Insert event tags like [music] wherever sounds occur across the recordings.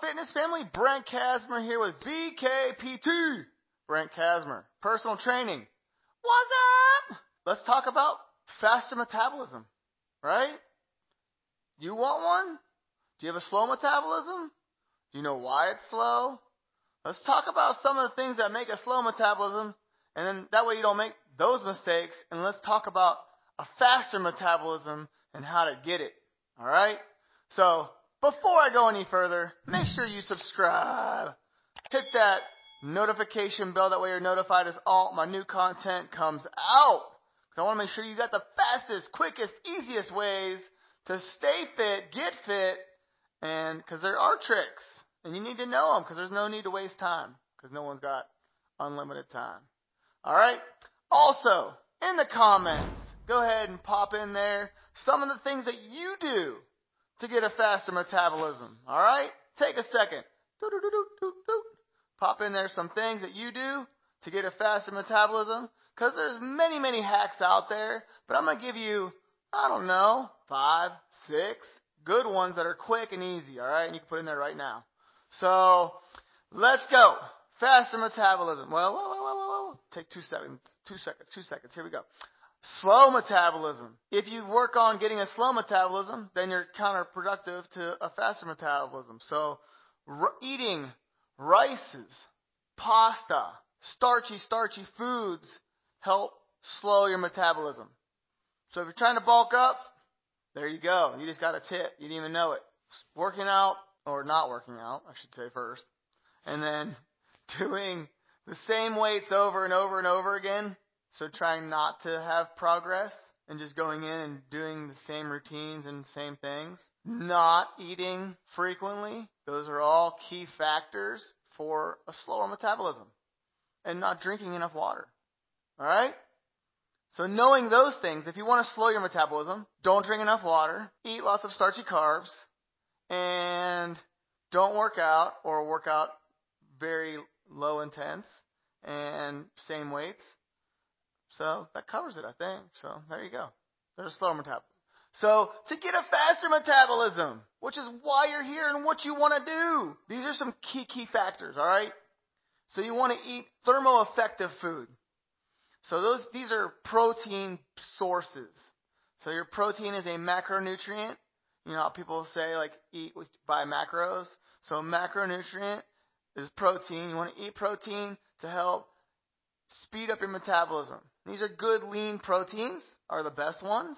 fitness family? Brent Casmer here with BKPT. Brent Casmer, personal training. What's up? Let's talk about faster metabolism, right? You want one? Do you have a slow metabolism? Do you know why it's slow? Let's talk about some of the things that make a slow metabolism, and then that way you don't make those mistakes, and let's talk about a faster metabolism and how to get it. Alright? So, before I go any further, make sure you subscribe. Hit that notification bell. That way you're notified as all my new content comes out. Because I want to make sure you got the fastest, quickest, easiest ways to stay fit, get fit, and because there are tricks. And you need to know them because there's no need to waste time because no one's got unlimited time. Alright? Also, in the comments, go ahead and pop in there some of the things that you do to get a faster metabolism. Alright? Take a second. Pop in there some things that you do to get a faster metabolism. Cause there's many, many hacks out there, but I'm gonna give you, I don't know, five, six good ones that are quick and easy, alright? And you can put in there right now. So, let's go. Faster metabolism. Well. Take two seconds, two seconds, two seconds. Here we go. Slow metabolism. If you work on getting a slow metabolism, then you're counterproductive to a faster metabolism. So, r- eating rices, pasta, starchy, starchy foods help slow your metabolism. So if you're trying to bulk up, there you go. You just got a tip. You didn't even know it. Working out, or not working out, I should say first. And then [laughs] doing the same weights over and over and over again so trying not to have progress and just going in and doing the same routines and same things. Not eating frequently. Those are all key factors for a slower metabolism. And not drinking enough water. Alright? So knowing those things, if you want to slow your metabolism, don't drink enough water, eat lots of starchy carbs, and don't work out or work out very low intense and same weights. So that covers it, I think. So there you go. There's a slower metabolism. So to get a faster metabolism, which is why you're here and what you want to do, these are some key, key factors, alright? So you want to eat thermoeffective food. So those, these are protein sources. So your protein is a macronutrient. You know how people say like eat by macros. So macronutrient is protein. You want to eat protein to help speed up your metabolism. These are good lean proteins, are the best ones.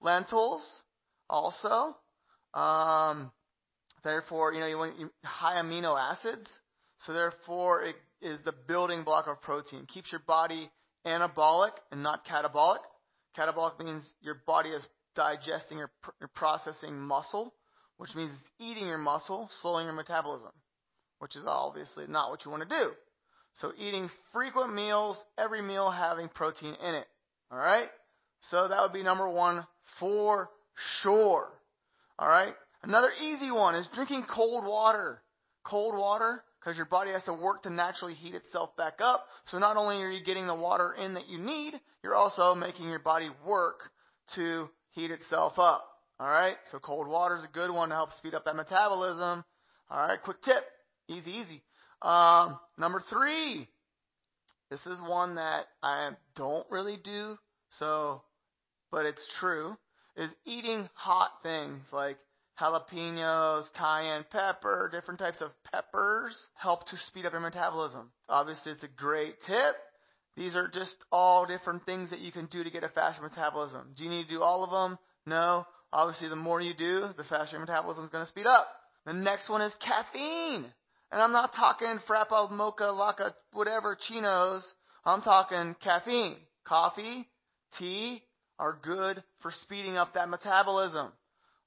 Lentils, also. Um, therefore, you know, you want high amino acids. So therefore, it is the building block of protein. Keeps your body anabolic and not catabolic. Catabolic means your body is digesting or, pr- or processing muscle, which means it's eating your muscle, slowing your metabolism, which is obviously not what you want to do. So eating frequent meals, every meal having protein in it. Alright? So that would be number one for sure. Alright? Another easy one is drinking cold water. Cold water, because your body has to work to naturally heat itself back up. So not only are you getting the water in that you need, you're also making your body work to heat itself up. Alright? So cold water is a good one to help speed up that metabolism. Alright, quick tip. Easy, easy. Um, number three. This is one that I don't really do, so, but it's true, is eating hot things like jalapenos, cayenne pepper, different types of peppers help to speed up your metabolism. Obviously, it's a great tip. These are just all different things that you can do to get a faster metabolism. Do you need to do all of them? No. Obviously, the more you do, the faster your metabolism is going to speed up. The next one is caffeine. And I'm not talking frappa, mocha, laca, whatever, chinos. I'm talking caffeine. Coffee, tea are good for speeding up that metabolism.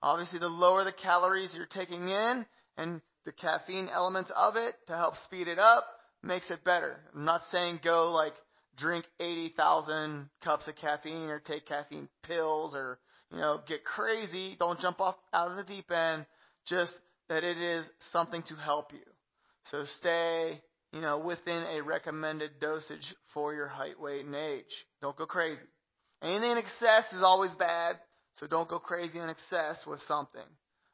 Obviously, the lower the calories you're taking in and the caffeine elements of it to help speed it up makes it better. I'm not saying go like drink 80,000 cups of caffeine or take caffeine pills or, you know, get crazy. Don't jump off out of the deep end. Just that it is something to help you. So stay, you know, within a recommended dosage for your height, weight, and age. Don't go crazy. Anything in excess is always bad, so don't go crazy in excess with something.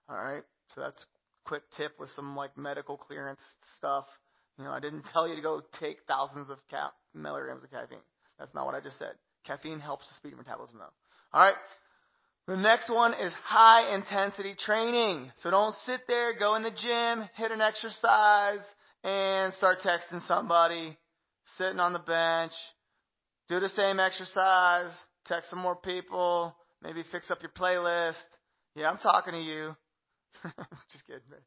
Alright? So that's quick tip with some like medical clearance stuff. You know, I didn't [laughs] tell you to go take thousands of ca- milligrams of caffeine. That's not what I just said. Caffeine helps the speed metabolism though. All right. The next one is high intensity training. So don't sit there, go in the gym, hit an exercise, and start texting somebody, sitting on the bench, do the same exercise, text some more people, maybe fix up your playlist. Yeah, I'm talking to you. [laughs] Just kidding, man.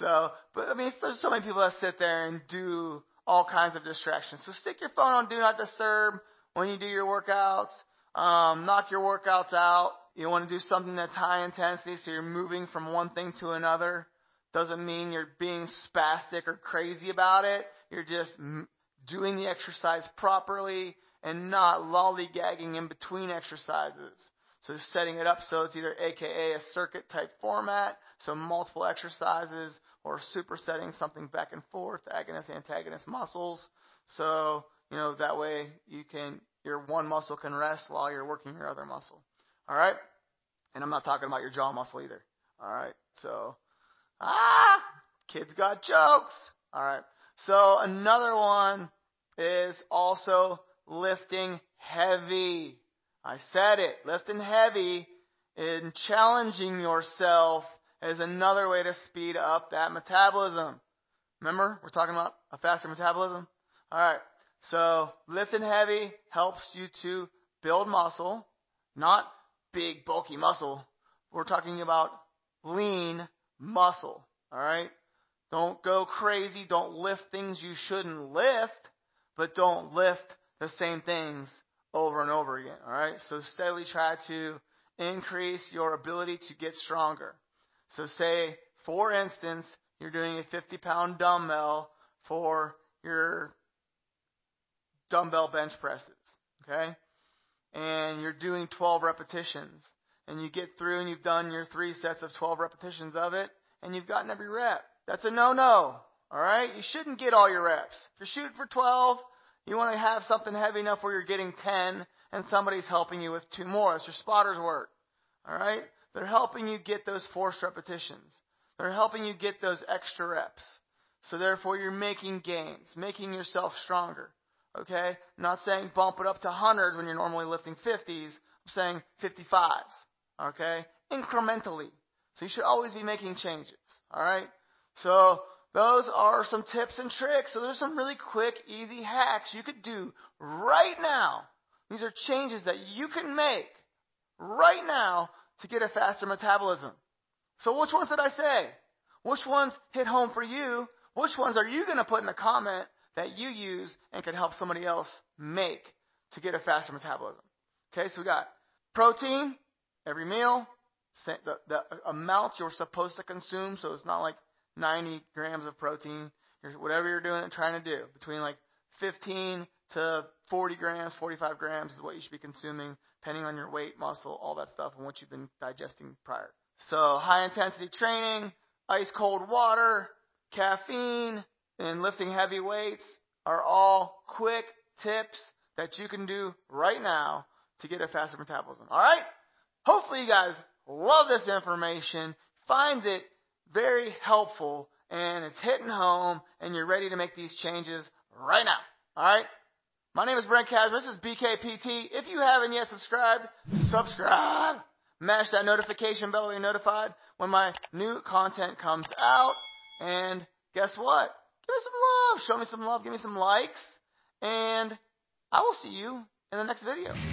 So, but I mean, there's so many people that sit there and do all kinds of distractions. So stick your phone on Do Not Disturb when you do your workouts. Um, knock your workouts out. You want to do something that's high intensity, so you're moving from one thing to another. Doesn't mean you're being spastic or crazy about it. You're just doing the exercise properly and not lollygagging in between exercises. So setting it up so it's either AKA a circuit type format, so multiple exercises, or supersetting something back and forth, agonist, antagonist muscles. So, you know, that way you can, your one muscle can rest while you're working your other muscle. Alright? And I'm not talking about your jaw muscle either. Alright? So, ah! Kids got jokes! Alright. So another one is also lifting heavy. I said it. Lifting heavy and challenging yourself is another way to speed up that metabolism. Remember, we're talking about a faster metabolism? Alright. So, lifting heavy helps you to build muscle, not big, bulky muscle. We're talking about lean muscle. Alright? Don't go crazy. Don't lift things you shouldn't lift, but don't lift the same things over and over again. All right. So steadily try to increase your ability to get stronger. So say, for instance, you're doing a 50 pound dumbbell for your dumbbell bench presses. Okay. And you're doing 12 repetitions and you get through and you've done your three sets of 12 repetitions of it and you've gotten every rep. That's a no-no. All right. You shouldn't get all your reps. If you're shooting for 12, you want to have something heavy enough where you're getting 10 and somebody's helping you with two more. That's your spotter's work. Alright? They're helping you get those forced repetitions. They're helping you get those extra reps. So therefore you're making gains, making yourself stronger. Okay? I'm not saying bump it up to hundreds when you're normally lifting 50s. I'm saying 55s. Okay? Incrementally. So you should always be making changes. Alright? So those are some tips and tricks. So there's some really quick, easy hacks you could do right now. These are changes that you can make right now to get a faster metabolism. So which ones did I say? Which ones hit home for you? Which ones are you going to put in the comment that you use and can help somebody else make to get a faster metabolism? Okay, so we got protein every meal, the, the amount you're supposed to consume. So it's not like 90 grams of protein, whatever you're doing and trying to do, between like 15 to 40 grams, 45 grams is what you should be consuming, depending on your weight, muscle, all that stuff, and what you've been digesting prior. So high intensity training, ice cold water, caffeine, and lifting heavy weights are all quick tips that you can do right now to get a faster metabolism. All right? Hopefully you guys love this information, find it very helpful and it's hitting home and you're ready to make these changes right now. Alright? My name is Brent Casmer. This is BKPT. If you haven't yet subscribed, subscribe. Mash that notification bell to be notified when my new content comes out. And guess what? Me some love. Show me some love. Give me some likes. And I will see you in the next video.